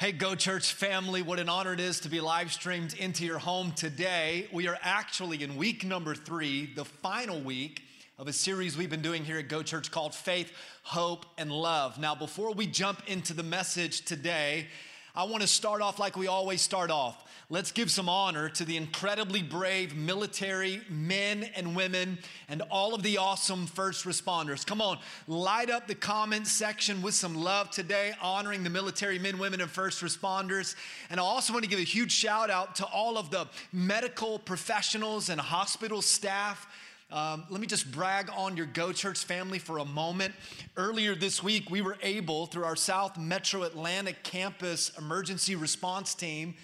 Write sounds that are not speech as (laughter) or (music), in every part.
Hey, Go Church family, what an honor it is to be live streamed into your home today. We are actually in week number three, the final week of a series we've been doing here at Go Church called Faith, Hope, and Love. Now, before we jump into the message today, I want to start off like we always start off. Let's give some honor to the incredibly brave military men and women and all of the awesome first responders. Come on, light up the comment section with some love today, honoring the military men, women, and first responders. And I also want to give a huge shout out to all of the medical professionals and hospital staff um, let me just brag on your Go Church family for a moment. Earlier this week, we were able, through our South Metro Atlanta campus emergency response team,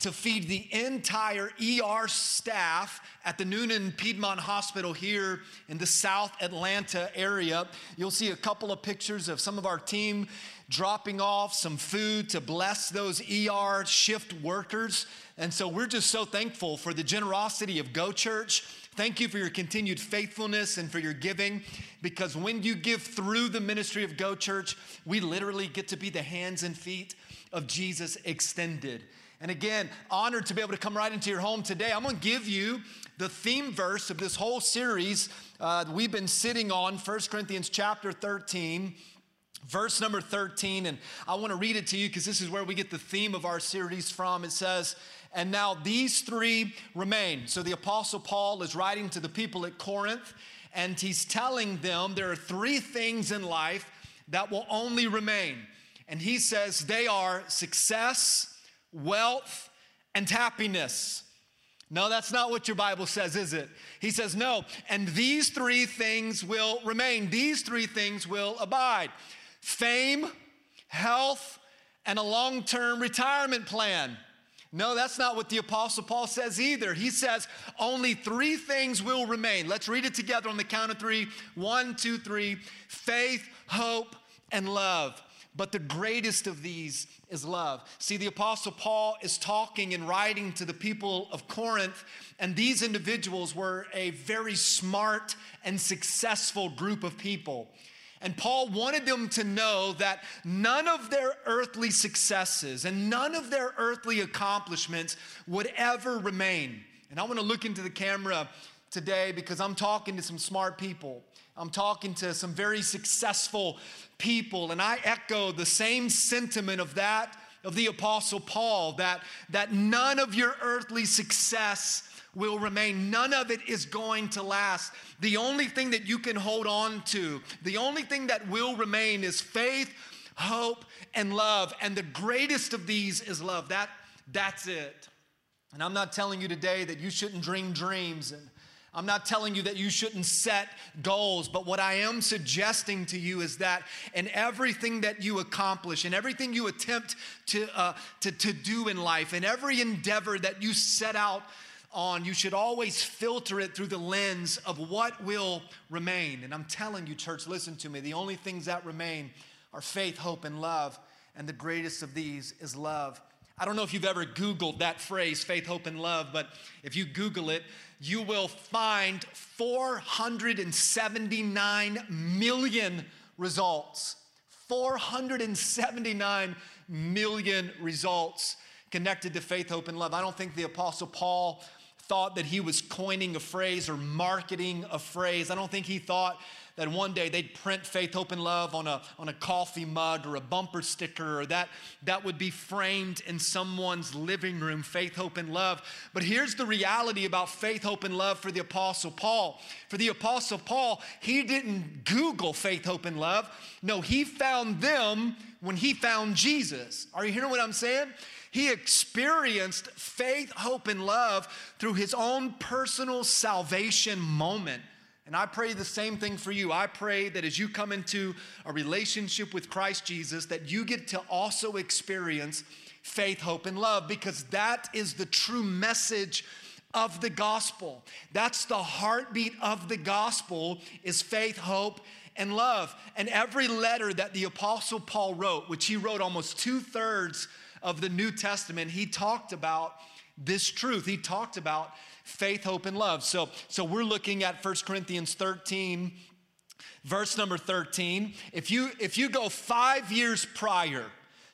to feed the entire ER staff at the Newnan Piedmont Hospital here in the South Atlanta area. You'll see a couple of pictures of some of our team dropping off some food to bless those ER shift workers. And so we're just so thankful for the generosity of Go Church. Thank you for your continued faithfulness and for your giving because when you give through the ministry of Go Church, we literally get to be the hands and feet of Jesus extended. And again, honored to be able to come right into your home today. I'm going to give you the theme verse of this whole series uh, we've been sitting on, 1 Corinthians chapter 13 verse number 13, and I want to read it to you because this is where we get the theme of our series from. It says, And now these three remain. So the Apostle Paul is writing to the people at Corinth, and he's telling them there are three things in life that will only remain. And he says they are success, wealth, and happiness. No, that's not what your Bible says, is it? He says, no, and these three things will remain. These three things will abide fame, health, and a long term retirement plan. No, that's not what the Apostle Paul says either. He says only three things will remain. Let's read it together on the count of three: one, two, three. faith, hope, and love. But the greatest of these is love. See, the Apostle Paul is talking and writing to the people of Corinth, and these individuals were a very smart and successful group of people. And Paul wanted them to know that none of their earthly successes and none of their earthly accomplishments would ever remain. And I want to look into the camera today because I'm talking to some smart people. I'm talking to some very successful people, and I echo the same sentiment of that of the apostle Paul that that none of your earthly success will remain. None of it is going to last. The only thing that you can hold on to, the only thing that will remain is faith, hope, and love. And the greatest of these is love. That, that's it. And I'm not telling you today that you shouldn't dream dreams and I'm not telling you that you shouldn't set goals, but what I am suggesting to you is that in everything that you accomplish, in everything you attempt to, uh, to, to do in life, in every endeavor that you set out on, you should always filter it through the lens of what will remain. And I'm telling you, church, listen to me. The only things that remain are faith, hope, and love. And the greatest of these is love. I don't know if you've ever Googled that phrase, faith, hope, and love, but if you Google it, you will find 479 million results. 479 million results connected to faith, hope, and love. I don't think the Apostle Paul thought that he was coining a phrase or marketing a phrase. I don't think he thought that one day they'd print faith, hope, and love on a, on a coffee mug or a bumper sticker, or that, that would be framed in someone's living room, faith, hope, and love. But here's the reality about faith, hope, and love for the Apostle Paul. For the Apostle Paul, he didn't Google faith, hope, and love. No, he found them when he found Jesus. Are you hearing what I'm saying? He experienced faith, hope, and love through his own personal salvation moment. And I pray the same thing for you. I pray that as you come into a relationship with Christ Jesus, that you get to also experience faith, hope, and love, because that is the true message of the gospel. That's the heartbeat of the gospel is faith, hope, and love. And every letter that the apostle Paul wrote, which he wrote almost two thirds of the New Testament, he talked about this truth. He talked about faith, hope, and love. So, so we're looking at 1 Corinthians 13, verse number 13. If you if you go five years prior,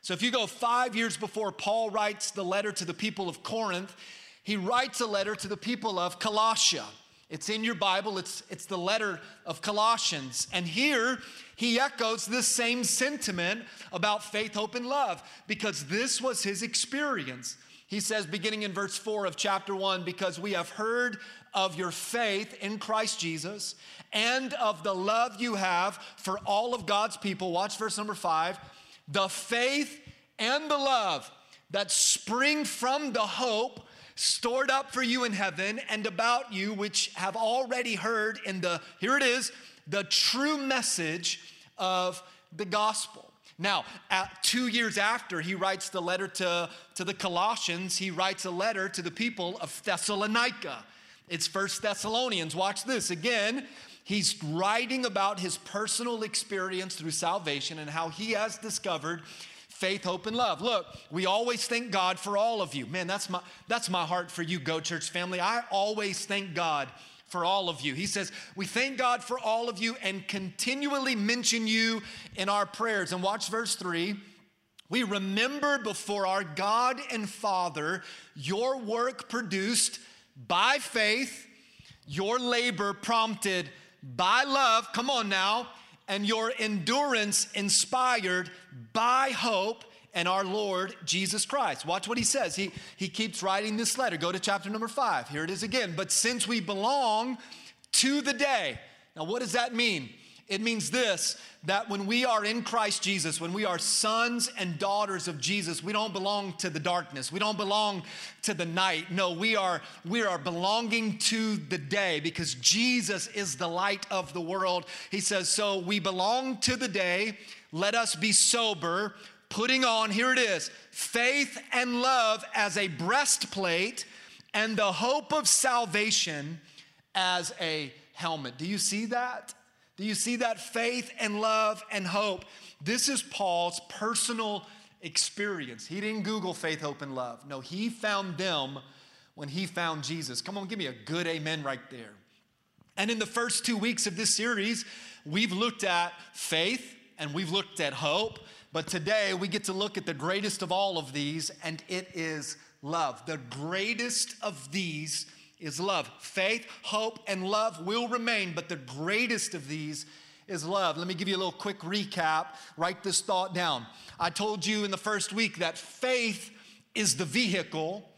So if you go five years before Paul writes the letter to the people of Corinth, he writes a letter to the people of Colossia. It's in your Bible, it's, it's the letter of Colossians. And here he echoes this same sentiment about faith, hope, and love because this was his experience. He says, beginning in verse 4 of chapter 1, because we have heard of your faith in Christ Jesus and of the love you have for all of God's people. Watch verse number 5 the faith and the love that spring from the hope stored up for you in heaven and about you, which have already heard in the, here it is, the true message of the gospel. Now, two years after he writes the letter to, to the Colossians, he writes a letter to the people of Thessalonica. It's First Thessalonians. Watch this again. He's writing about his personal experience through salvation and how he has discovered faith, hope, and love. Look, we always thank God for all of you. Man, that's my, that's my heart for you, Go Church family. I always thank God for all of you. He says, We thank God for all of you and continually mention you in our prayers. And watch verse 3. We remember before our God and Father your work produced by faith, your labor prompted by love, come on now, and your endurance inspired by hope and our Lord Jesus Christ. Watch what he says. He, he keeps writing this letter. Go to chapter number five. Here it is again. But since we belong to the day, now what does that mean? It means this that when we are in Christ Jesus, when we are sons and daughters of Jesus, we don't belong to the darkness. We don't belong to the night. No, we are we are belonging to the day because Jesus is the light of the world. He says, "So we belong to the day. Let us be sober, putting on here it is, faith and love as a breastplate and the hope of salvation as a helmet." Do you see that? Do you see that faith and love and hope? This is Paul's personal experience. He didn't Google faith, hope, and love. No, he found them when he found Jesus. Come on, give me a good amen right there. And in the first two weeks of this series, we've looked at faith and we've looked at hope. But today we get to look at the greatest of all of these, and it is love. The greatest of these is love. Faith, hope, and love will remain, but the greatest of these is love. Let me give you a little quick recap. Write this thought down. I told you in the first week that faith is the vehicle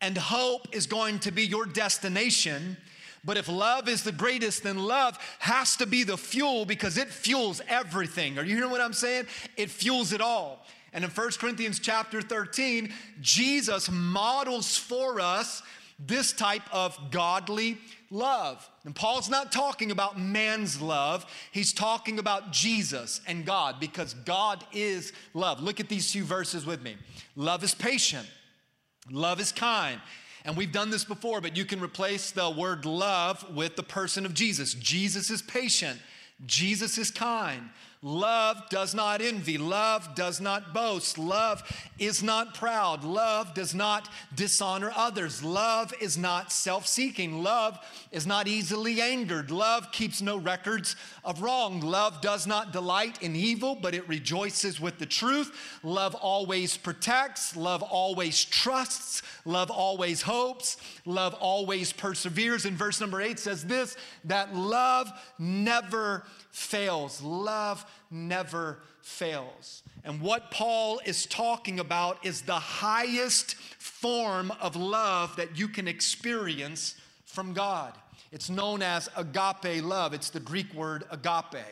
and hope is going to be your destination. But if love is the greatest, then love has to be the fuel because it fuels everything. Are you hearing what I'm saying? It fuels it all. And in 1 Corinthians chapter 13, Jesus models for us this type of godly love. And Paul's not talking about man's love, he's talking about Jesus and God because God is love. Look at these two verses with me. Love is patient, love is kind. And we've done this before, but you can replace the word love with the person of Jesus. Jesus is patient, Jesus is kind. Love does not envy. Love does not boast. Love is not proud. Love does not dishonor others. Love is not self seeking. Love is not easily angered. Love keeps no records of wrong. Love does not delight in evil, but it rejoices with the truth. Love always protects. Love always trusts. Love always hopes. Love always perseveres. And verse number eight says this that love never fails. Love never fails. And what Paul is talking about is the highest form of love that you can experience from God. It's known as agape love. It's the Greek word agape.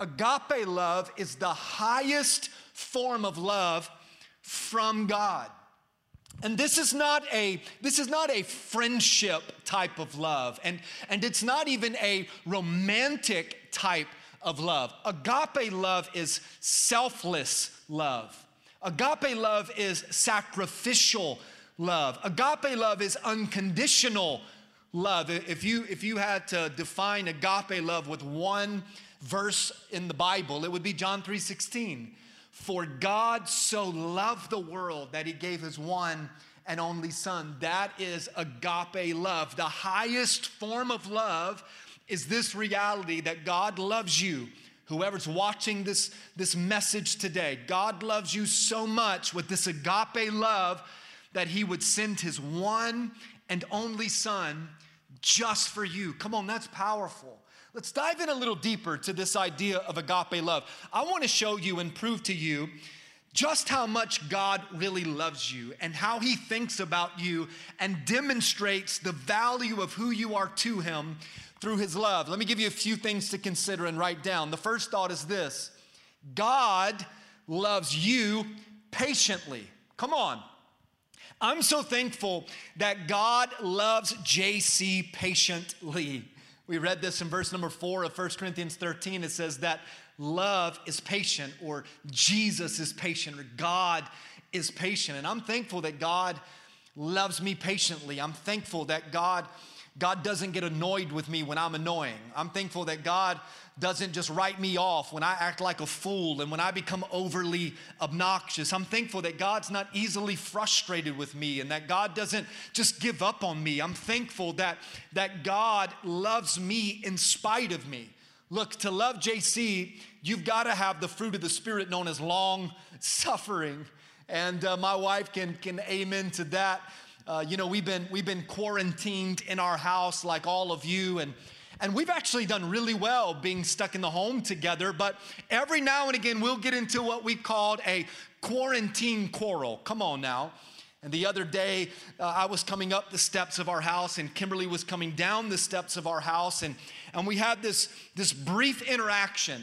Agape love is the highest form of love from God. And this is not a this is not a friendship type of love and and it's not even a romantic type of love. Agape love is selfless love. Agape love is sacrificial love. Agape love is unconditional love. If you if you had to define agape love with one verse in the Bible, it would be John 3:16. For God so loved the world that he gave his one and only son. That is agape love. The highest form of love is this reality that God loves you whoever's watching this, this message today, God loves you so much with this agape love that he would send his one and only son just for you. Come on, that's powerful. Let's dive in a little deeper to this idea of agape love. I want to show you and prove to you just how much God really loves you and how he thinks about you and demonstrates the value of who you are to him through his love. Let me give you a few things to consider and write down. The first thought is this God loves you patiently. Come on. I'm so thankful that God loves JC patiently. We read this in verse number four of 1 Corinthians 13. It says that love is patient, or Jesus is patient, or God is patient. And I'm thankful that God loves me patiently. I'm thankful that God, God doesn't get annoyed with me when I'm annoying. I'm thankful that God doesn't just write me off when I act like a fool and when I become overly obnoxious. I'm thankful that God's not easily frustrated with me and that God doesn't just give up on me. I'm thankful that, that God loves me in spite of me. Look, to love JC, you've got to have the fruit of the Spirit known as long suffering. And uh, my wife can, can amen to that. Uh, you know, we've been, we've been quarantined in our house like all of you. And and we've actually done really well being stuck in the home together, but every now and again we'll get into what we called a quarantine quarrel. Come on now. And the other day, uh, I was coming up the steps of our house, and Kimberly was coming down the steps of our house, and, and we had this, this brief interaction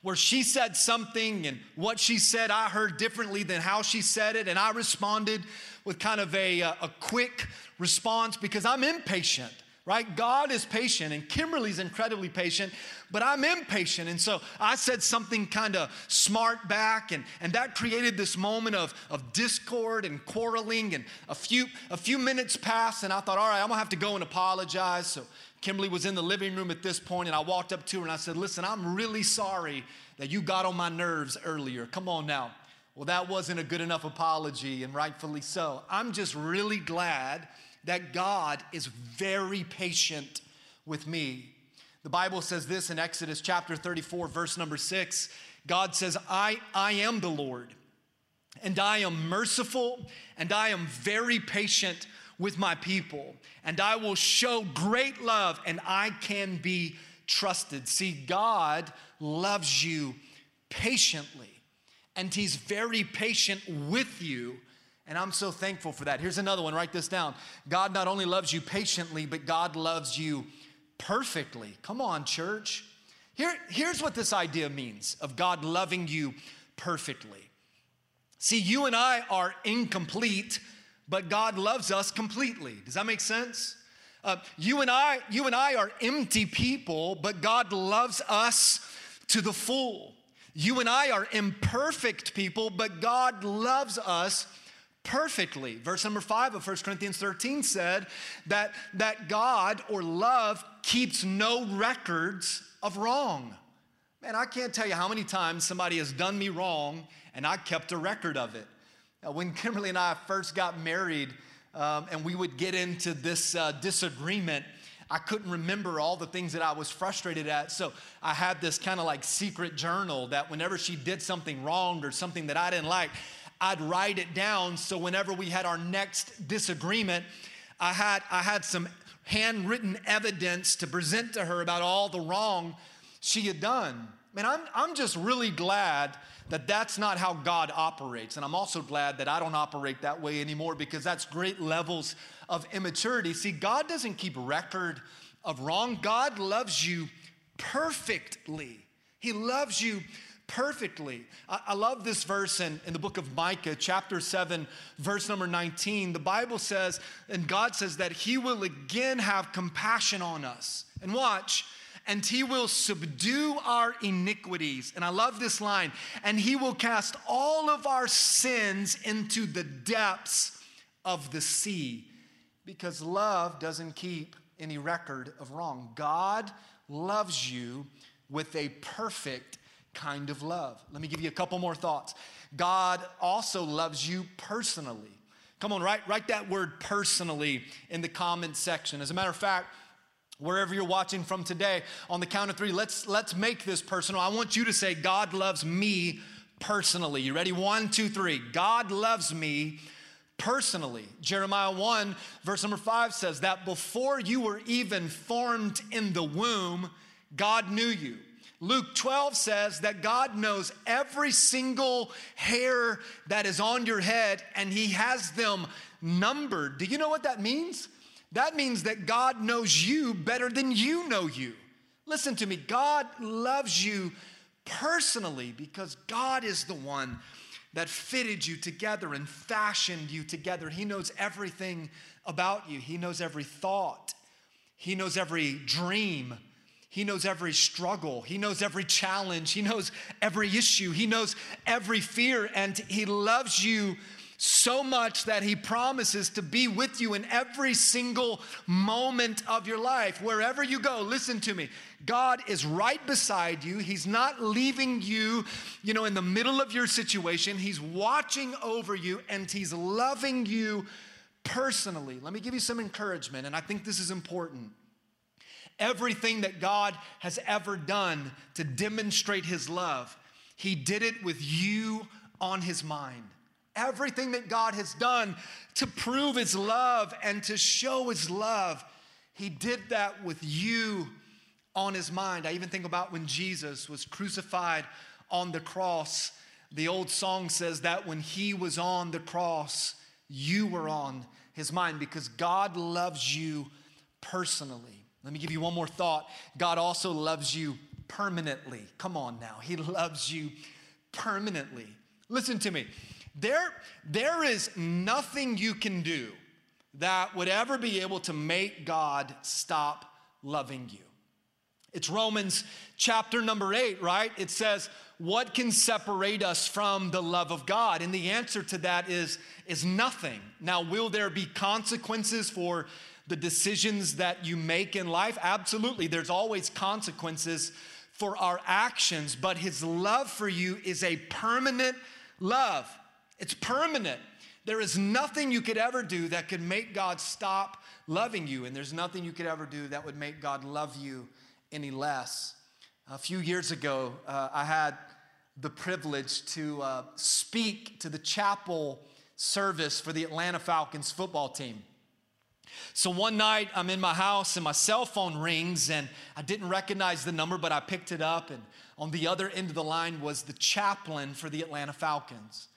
where she said something, and what she said I heard differently than how she said it, and I responded with kind of a, uh, a quick response because I'm impatient right? God is patient, and Kimberly's incredibly patient, but I'm impatient. And so I said something kind of smart back, and, and that created this moment of, of discord and quarreling. And a few, a few minutes passed, and I thought, all right, I'm gonna have to go and apologize. So Kimberly was in the living room at this point, and I walked up to her and I said, Listen, I'm really sorry that you got on my nerves earlier. Come on now. Well, that wasn't a good enough apology, and rightfully so. I'm just really glad that God is very patient with me. The Bible says this in Exodus chapter 34, verse number six. God says, I, I am the Lord, and I am merciful, and I am very patient with my people, and I will show great love, and I can be trusted. See, God loves you patiently, and He's very patient with you and I'm so thankful for that. Here's another one, write this down. God not only loves you patiently, but God loves you perfectly. Come on, church. Here, here's what this idea means of God loving you perfectly. See, you and I are incomplete, but God loves us completely. Does that make sense? Uh, you and I, you and I are empty people, but God loves us to the full. You and I are imperfect people, but God loves us perfectly. Verse number five of 1 Corinthians 13 said that, that God or love keeps no records of wrong. Man, I can't tell you how many times somebody has done me wrong and I kept a record of it. Now, when Kimberly and I first got married um, and we would get into this uh, disagreement, I couldn't remember all the things that I was frustrated at. So I had this kind of like secret journal that whenever she did something wrong or something that I didn't like, I'd write it down so whenever we had our next disagreement, I had, I had some handwritten evidence to present to her about all the wrong she had done. Man, I'm, I'm just really glad that that's not how God operates. And I'm also glad that I don't operate that way anymore because that's great levels of immaturity. See, God doesn't keep record of wrong, God loves you perfectly. He loves you perfectly. I, I love this verse in, in the book of Micah, chapter 7, verse number 19. The Bible says, and God says that He will again have compassion on us. And watch, and he will subdue our iniquities. And I love this line, and he will cast all of our sins into the depths of the sea because love doesn't keep any record of wrong. God loves you with a perfect kind of love. Let me give you a couple more thoughts. God also loves you personally. Come on, write, write that word personally in the comment section. As a matter of fact, wherever you're watching from today on the count of three let's let's make this personal i want you to say god loves me personally you ready one two three god loves me personally jeremiah 1 verse number 5 says that before you were even formed in the womb god knew you Luke 12 says that God knows every single hair that is on your head and He has them numbered. Do you know what that means? That means that God knows you better than you know you. Listen to me, God loves you personally because God is the one that fitted you together and fashioned you together. He knows everything about you, He knows every thought, He knows every dream. He knows every struggle. He knows every challenge. He knows every issue. He knows every fear. And He loves you so much that He promises to be with you in every single moment of your life. Wherever you go, listen to me. God is right beside you. He's not leaving you, you know, in the middle of your situation. He's watching over you and He's loving you personally. Let me give you some encouragement, and I think this is important. Everything that God has ever done to demonstrate his love, he did it with you on his mind. Everything that God has done to prove his love and to show his love, he did that with you on his mind. I even think about when Jesus was crucified on the cross. The old song says that when he was on the cross, you were on his mind because God loves you personally. Let me give you one more thought. God also loves you permanently. Come on now. He loves you permanently. Listen to me. There, there is nothing you can do that would ever be able to make God stop loving you. It's Romans chapter number eight, right? It says, What can separate us from the love of God? And the answer to that is, is nothing. Now, will there be consequences for the decisions that you make in life? Absolutely. There's always consequences for our actions, but His love for you is a permanent love. It's permanent. There is nothing you could ever do that could make God stop loving you, and there's nothing you could ever do that would make God love you any less. A few years ago, uh, I had the privilege to uh, speak to the chapel service for the Atlanta Falcons football team. So one night I'm in my house and my cell phone rings and I didn't recognize the number, but I picked it up. And on the other end of the line was the chaplain for the Atlanta Falcons.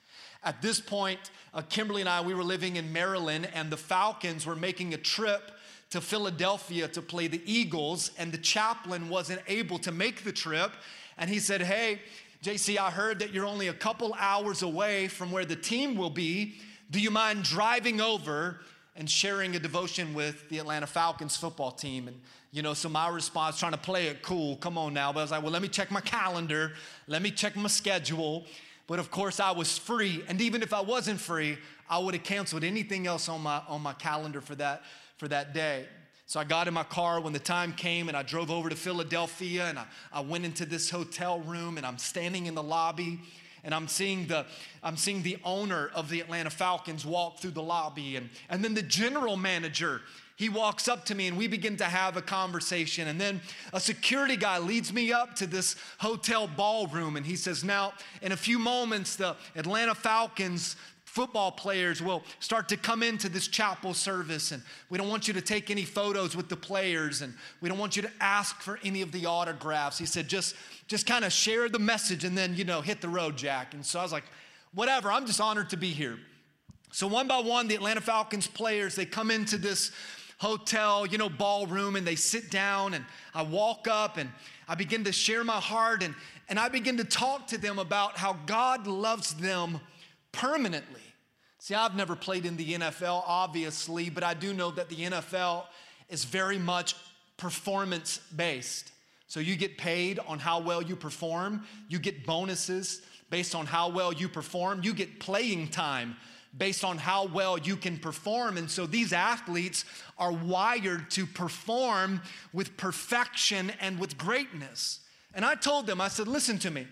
At this point, uh, Kimberly and I, we were living in Maryland and the Falcons were making a trip to Philadelphia to play the Eagles. And the chaplain wasn't able to make the trip. And he said, Hey, JC, I heard that you're only a couple hours away from where the team will be. Do you mind driving over and sharing a devotion with the Atlanta Falcons football team. And, you know, so my response, trying to play it cool, come on now. But I was like, well, let me check my calendar, let me check my schedule. But of course, I was free. And even if I wasn't free, I would have canceled anything else on my, on my calendar for that, for that day. So I got in my car when the time came and I drove over to Philadelphia and I, I went into this hotel room and I'm standing in the lobby and I'm seeing the I'm seeing the owner of the Atlanta Falcons walk through the lobby and and then the general manager he walks up to me and we begin to have a conversation. And then a security guy leads me up to this hotel ballroom and he says, Now, in a few moments, the Atlanta Falcons football players will start to come into this chapel service and we don't want you to take any photos with the players and we don't want you to ask for any of the autographs. He said just just kind of share the message and then you know hit the road jack. And so i was like whatever i'm just honored to be here. So one by one the atlanta falcons players they come into this hotel you know ballroom and they sit down and i walk up and i begin to share my heart and and i begin to talk to them about how god loves them permanently See, I've never played in the NFL, obviously, but I do know that the NFL is very much performance based. So you get paid on how well you perform, you get bonuses based on how well you perform, you get playing time based on how well you can perform. And so these athletes are wired to perform with perfection and with greatness. And I told them, I said, listen to me.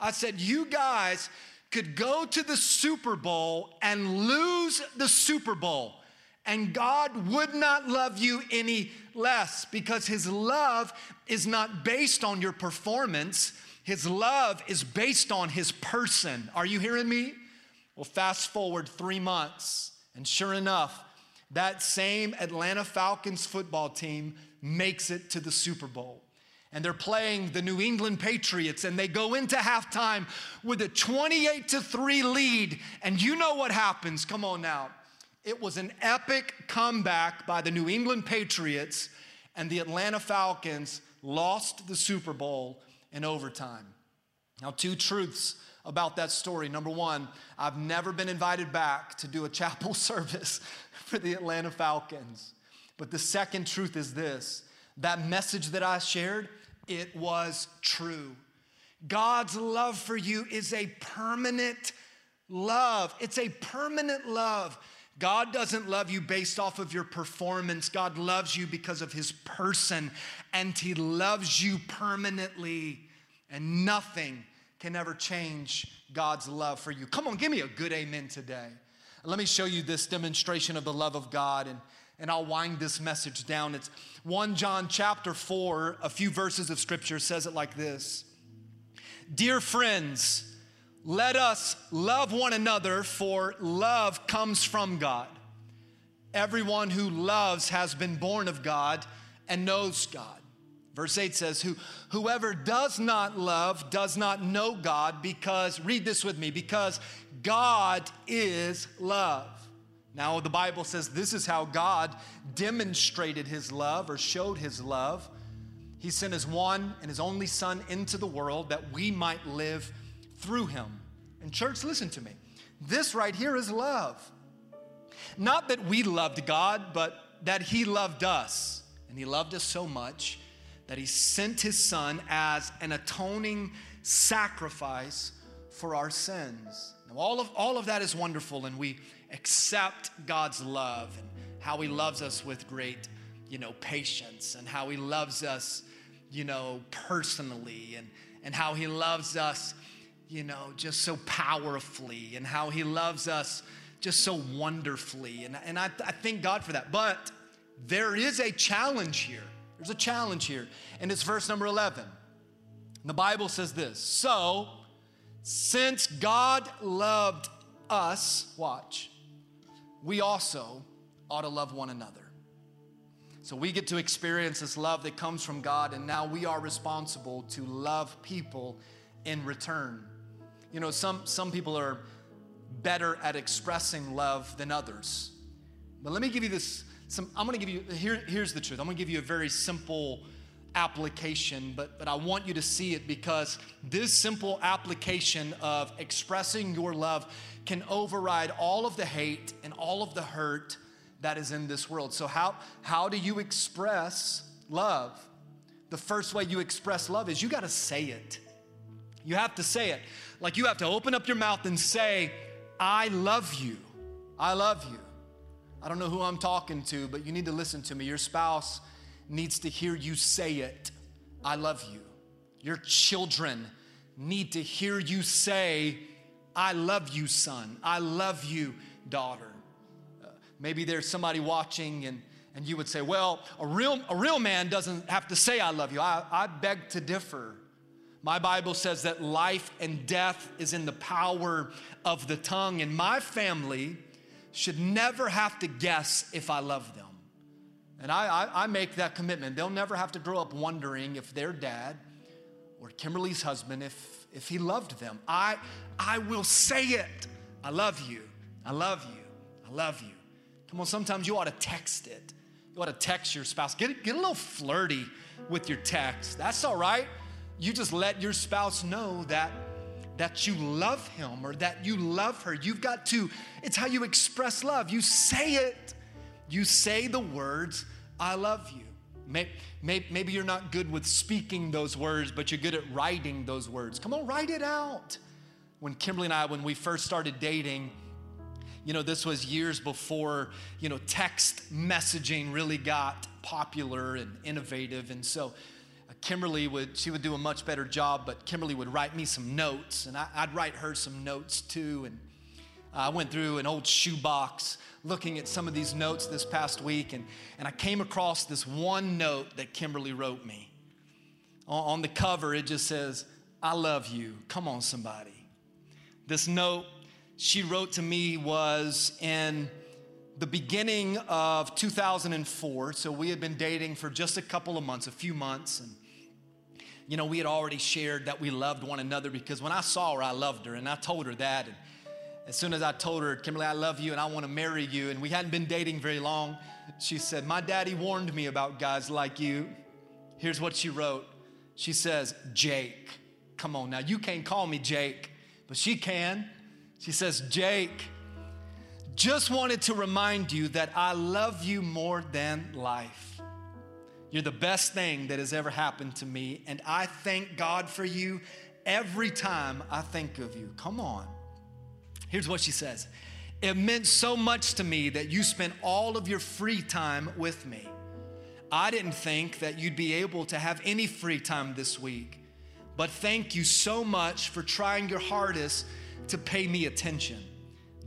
I said, you guys could go to the Super Bowl and lose the Super Bowl, And God would not love you any less because His love is not based on your performance. His love is based on His person. Are you hearing me? Well, fast forward three months, and sure enough, that same Atlanta Falcons football team makes it to the Super Bowl. And they're playing the New England Patriots, and they go into halftime with a 28 to 3 lead. And you know what happens? Come on now. It was an epic comeback by the New England Patriots, and the Atlanta Falcons lost the Super Bowl in overtime. Now, two truths about that story. Number one, I've never been invited back to do a chapel (laughs) service for the Atlanta Falcons. But the second truth is this that message that I shared, it was true. God's love for you is a permanent love. It's a permanent love. God doesn't love you based off of your performance. God loves you because of his person, and he loves you permanently, and nothing can ever change God's love for you. Come on, give me a good amen today. Let me show you this demonstration of the love of God, and, and I'll wind this message down. It's 1 John chapter 4, a few verses of scripture says it like this Dear friends, let us love one another, for love comes from God. Everyone who loves has been born of God and knows God. Verse 8 says, Who, Whoever does not love does not know God, because, read this with me, because God is love. Now, the Bible says this is how God demonstrated his love or showed his love. He sent his one and his only Son into the world that we might live through him. And, church, listen to me. This right here is love. Not that we loved God, but that He loved us. And He loved us so much that He sent His Son as an atoning sacrifice for our sins. Now, all of, all of that is wonderful, and we accept God's love and how He loves us with great, you know, patience, and how He loves us, you know, personally, and, and how He loves us you know, just so powerfully and how he loves us just so wonderfully. And, and I, I thank God for that. But there is a challenge here. There's a challenge here. And it's verse number 11. The Bible says this So, since God loved us, watch, we also ought to love one another. So we get to experience this love that comes from God, and now we are responsible to love people in return. You know, some, some people are better at expressing love than others. But let me give you this some I'm to give you here, here's the truth. I'm to give you a very simple application, but but I want you to see it because this simple application of expressing your love can override all of the hate and all of the hurt that is in this world. So how how do you express love? The first way you express love is you got to say it. You have to say it. Like you have to open up your mouth and say, I love you. I love you. I don't know who I'm talking to, but you need to listen to me. Your spouse needs to hear you say it. I love you. Your children need to hear you say, I love you, son. I love you, daughter. Uh, maybe there's somebody watching and, and you would say, Well, a real, a real man doesn't have to say, I love you. I, I beg to differ. My Bible says that life and death is in the power of the tongue, and my family should never have to guess if I love them. And I, I, I, make that commitment. They'll never have to grow up wondering if their dad or Kimberly's husband, if, if he loved them. I, I will say it. I love you. I love you. I love you. Come on, sometimes you ought to text it. You ought to text your spouse. Get, get a little flirty with your text. That's all right you just let your spouse know that that you love him or that you love her. You've got to, it's how you express love. You say it. You say the words, I love you. Maybe you're not good with speaking those words, but you're good at writing those words. Come on, write it out. When Kimberly and I, when we first started dating, you know, this was years before, you know, text messaging really got popular and innovative. And so uh, Kimberly would, she would do a much better job, but Kimberly would write me some notes, and I, would write her some notes too. And I went through an old shoebox looking at some of these notes this past week, and, and I came across this one note that Kimberly wrote me. On the cover, it just says, I love you. Come on, somebody. This note she wrote to me was in the beginning of 2004. So we had been dating for just a couple of months, a few months. And, you know, we had already shared that we loved one another because when I saw her, I loved her. And I told her that. And as soon as I told her, Kimberly, I love you and I want to marry you, and we hadn't been dating very long, she said, My daddy warned me about guys like you. Here's what she wrote. She says, Jake. Come on now, you can't call me Jake, but she can. She says, Jake, just wanted to remind you that I love you more than life. You're the best thing that has ever happened to me, and I thank God for you every time I think of you. Come on. Here's what she says It meant so much to me that you spent all of your free time with me. I didn't think that you'd be able to have any free time this week, but thank you so much for trying your hardest to pay me attention.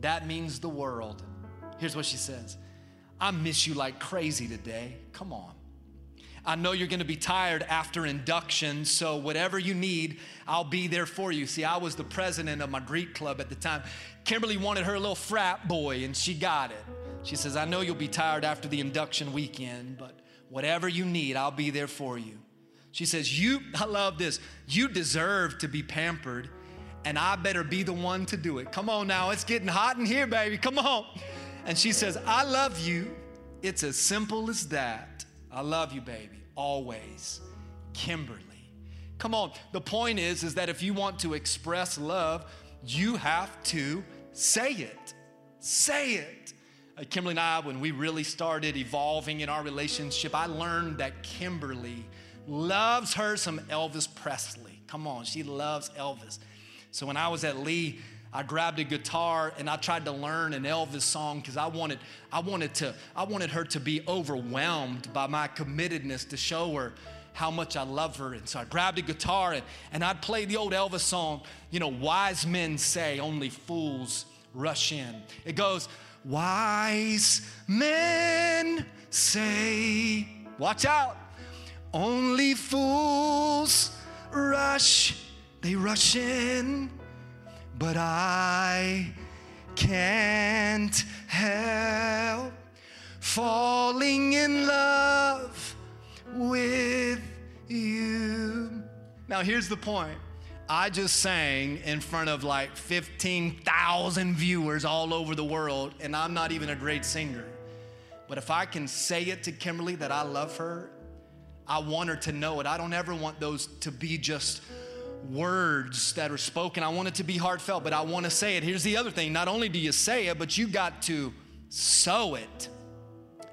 That means the world. Here's what she says I miss you like crazy today. Come on. I know you're gonna be tired after induction, so whatever you need, I'll be there for you. See, I was the president of my Greek club at the time. Kimberly wanted her little frat boy, and she got it. She says, I know you'll be tired after the induction weekend, but whatever you need, I'll be there for you. She says, You, I love this, you deserve to be pampered, and I better be the one to do it. Come on now, it's getting hot in here, baby. Come on. And she says, I love you. It's as simple as that. I love you, baby, always. Kimberly. Come on. The point is is that if you want to express love, you have to say it. Say it. Uh, Kimberly and I, when we really started evolving in our relationship, I learned that Kimberly loves her some Elvis Presley. Come on, she loves Elvis. So when I was at Lee, I grabbed a guitar and I tried to learn an Elvis song because I wanted, I wanted to, I wanted her to be overwhelmed by my committedness to show her how much I love her. And so I grabbed a guitar and, and I'd play the old Elvis song, you know, wise men say only fools rush in. It goes, wise men say, watch out, only fools rush they rush in, but I can't help falling in love with you. Now, here's the point. I just sang in front of like 15,000 viewers all over the world, and I'm not even a great singer. But if I can say it to Kimberly that I love her, I want her to know it. I don't ever want those to be just words that are spoken. I want it to be heartfelt, but I want to say it. Here's the other thing not only do you say it, but you got to sow it.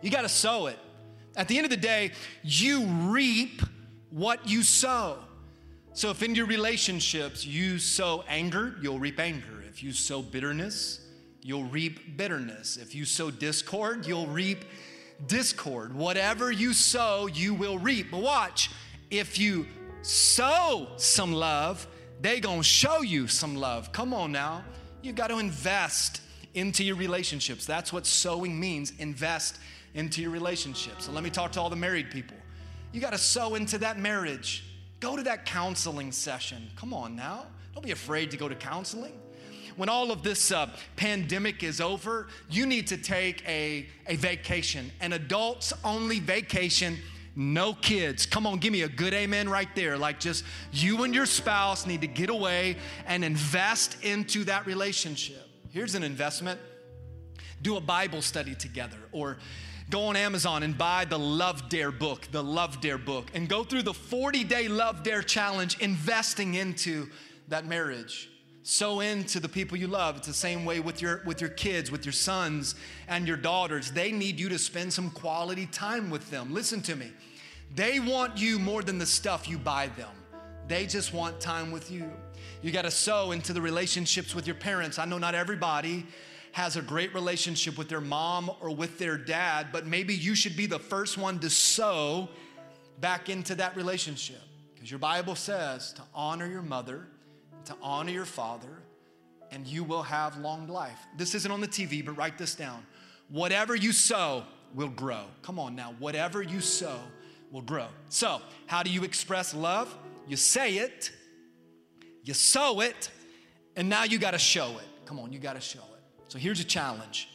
You got to sow it. At the end of the day, you reap what you sow. So if in your relationships you sow anger, you'll reap anger. If you sow bitterness, you'll reap bitterness. If you sow discord, you'll reap discord. Whatever you sow, you will reap. But watch, if you sow some love, they gonna show you some love. Come on now. You got to invest into your relationships. That's what sowing means. Invest into your relationships. So let me talk to all the married people. You got to sow into that marriage. Go to that counseling session. Come on now. Don't be afraid to go to counseling. When all of this uh, pandemic is over, you need to take a, a vacation, an adults only vacation no kids. Come on, give me a good amen right there. Like just you and your spouse need to get away and invest into that relationship. Here's an investment do a Bible study together or go on Amazon and buy the Love Dare book, the Love Dare book, and go through the 40 day Love Dare challenge, investing into that marriage sow into the people you love. It's the same way with your with your kids, with your sons and your daughters. They need you to spend some quality time with them. Listen to me. They want you more than the stuff you buy them. They just want time with you. You got to sow into the relationships with your parents. I know not everybody has a great relationship with their mom or with their dad, but maybe you should be the first one to sow back into that relationship. Because your Bible says to honor your mother to honor your father, and you will have long life. This isn't on the TV, but write this down. Whatever you sow will grow. Come on now, whatever you sow will grow. So, how do you express love? You say it, you sow it, and now you gotta show it. Come on, you gotta show it. So, here's a challenge.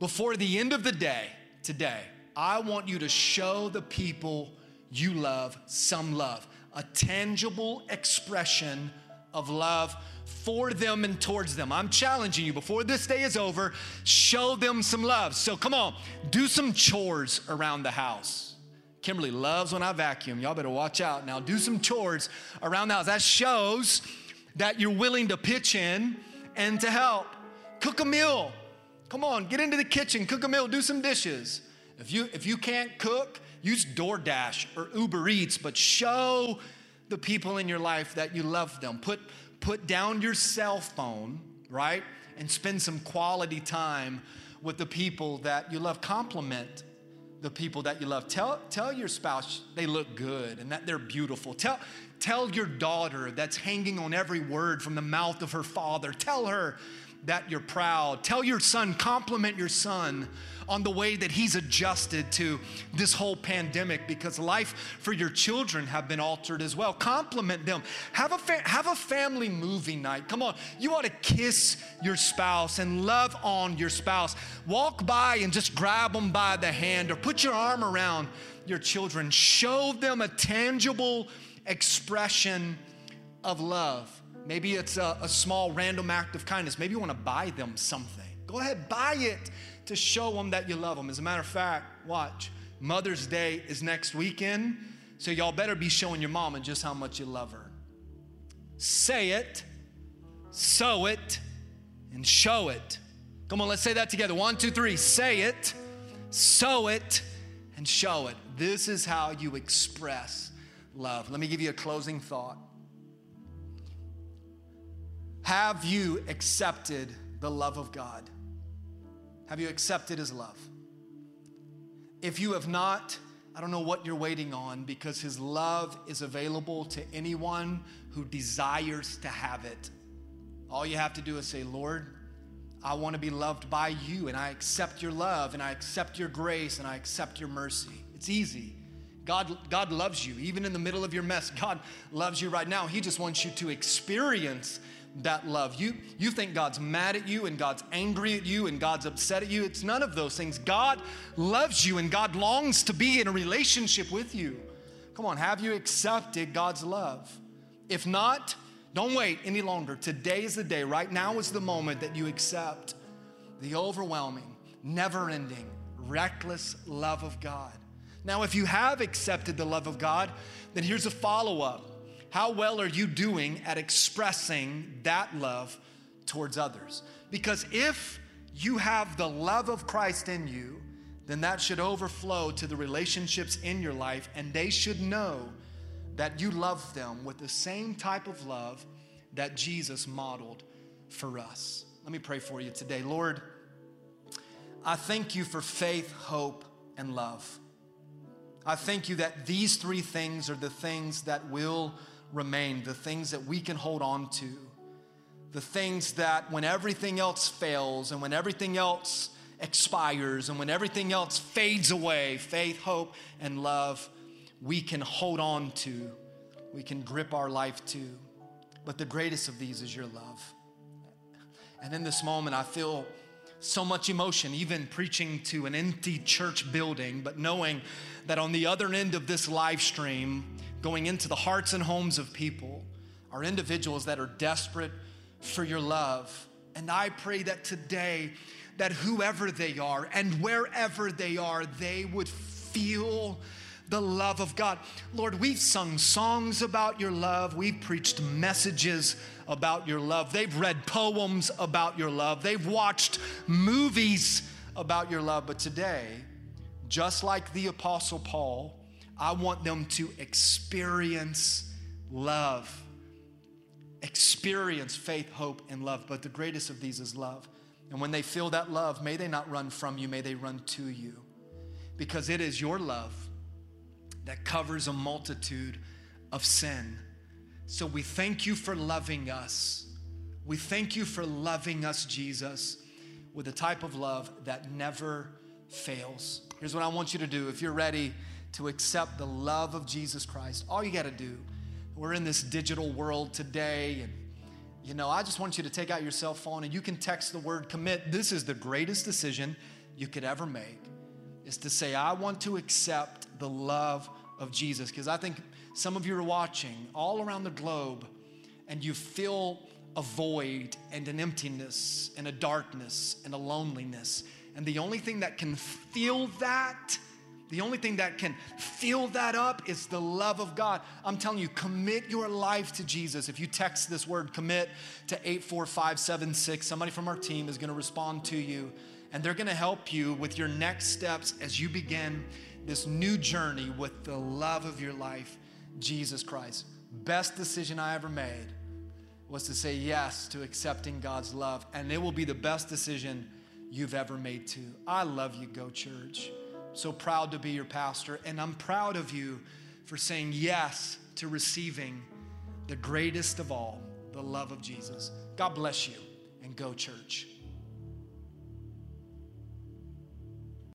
Before the end of the day, today, I want you to show the people you love some love, a tangible expression of love for them and towards them. I'm challenging you before this day is over, show them some love. So come on, do some chores around the house. Kimberly loves when I vacuum. Y'all better watch out now. Do some chores around the house. That shows that you're willing to pitch in and to help. Cook a meal. Come on, get into the kitchen, cook a meal, do some dishes. If you if you can't cook, use DoorDash or Uber Eats, but show the people in your life that you love them. Put put down your cell phone, right? And spend some quality time with the people that you love. Compliment the people that you love. Tell, tell your spouse they look good and that they're beautiful. Tell, tell your daughter that's hanging on every word from the mouth of her father. Tell her that you're proud. Tell your son, compliment your son on the way that he's adjusted to this whole pandemic because life for your children have been altered as well. Compliment them. Have a, fa- have a family movie night. Come on. You ought to kiss your spouse and love on your spouse. Walk by and just grab them by the hand or put your arm around your children. Show them a tangible expression of love. Maybe it's a, a, small random act of kindness. Maybe you want to buy them something. Go ahead, buy it to show them that you love them. As a matter of fact, watch, Mother's Day is next weekend, so y'all better be showing your mama just how much you love her. Say it, sow it, and show it. Come on, let's say that together. One, two, three. Say it, sow it, and show it. This is how you express love. Let me give you a closing thought. Have you accepted the love of God? Have you accepted His love? If you have not, I don't know what you're waiting on because His love is available to anyone who desires to have it. All you have to do is say, Lord, I want to be loved by you, and I accept your love, and I accept your grace, and I accept your mercy. It's easy. God, God loves you. Even in the middle of your mess, (laughs) God loves you right now. He just wants you to experience that love. You, you think God's mad at you and God's angry at you and God's upset at you. It's none of those things. God loves you and God longs to be in a relationship with you. Come on, have you accepted God's love? If not, don't wait any longer. Today is the day. Right now is the moment that you accept the overwhelming, never ending, reckless love of God. Now, if you have accepted the love of God, then here's a follow up how well are you doing at expressing that love towards others? Because if you have the love of Christ in you, then that should overflow to the relationships in your life, and they should know that you love them with the same type of love that Jesus modeled for us. Let me pray for you today. Lord, I thank you for faith, hope, and love. I thank you that these three things are the things that will remain, the things that we can hold on to, the things that when everything else fails and when everything else expires and when everything else fades away, faith, hope, and love, we can hold on to, we can grip our life to. But the greatest of these is your love. And in this moment, I feel so much emotion, even preaching to an empty church building, but knowing that on the other end of this live stream, going into the hearts and homes of people are individuals that are desperate for your love. And I pray that today, that whoever they are and wherever they are, they would feel the love of God. Lord, we've sung songs about your love. We've preached messages about your love. They've read poems about your love. They've watched movies about your love. But today, just like the Apostle Paul, I want them to experience love. Experience faith, hope, and love. But the greatest of these is love. And when they feel that love, may they not run from you, may they run to you. Because it is your love that covers a multitude of sin. So we thank you for loving us. We thank you for loving us, Jesus. with a type of love that never fails. Here's what I want you to do. If you're ready to accept the love of Jesus Christ, all you got to do, we're in this digital world today, and you know, I just want you to take out your cell phone and you can text the word commit. This is the greatest decision you could ever make, is to say, I want to accept the love of Jesus. Because I think some of you are watching all around the globe and you feel a void and an emptiness and a darkness and a loneliness. And the only thing that can fill that the only thing that can fill that up is the love of God. I'm telling you, commit your life to Jesus. If you text this word commit to 84576, somebody from our team is going to respond to you and they're going to help you with your next steps as you begin this new journey with the love of your life, Jesus Christ. Best decision I ever made was to say yes to accepting God's love, and it will be the best decision you've ever made too. I love you, Go Church so proud to be your pastor, and I'm proud of you for saying yes to receiving the greatest of all, the love of Jesus. God bless you, and go, church.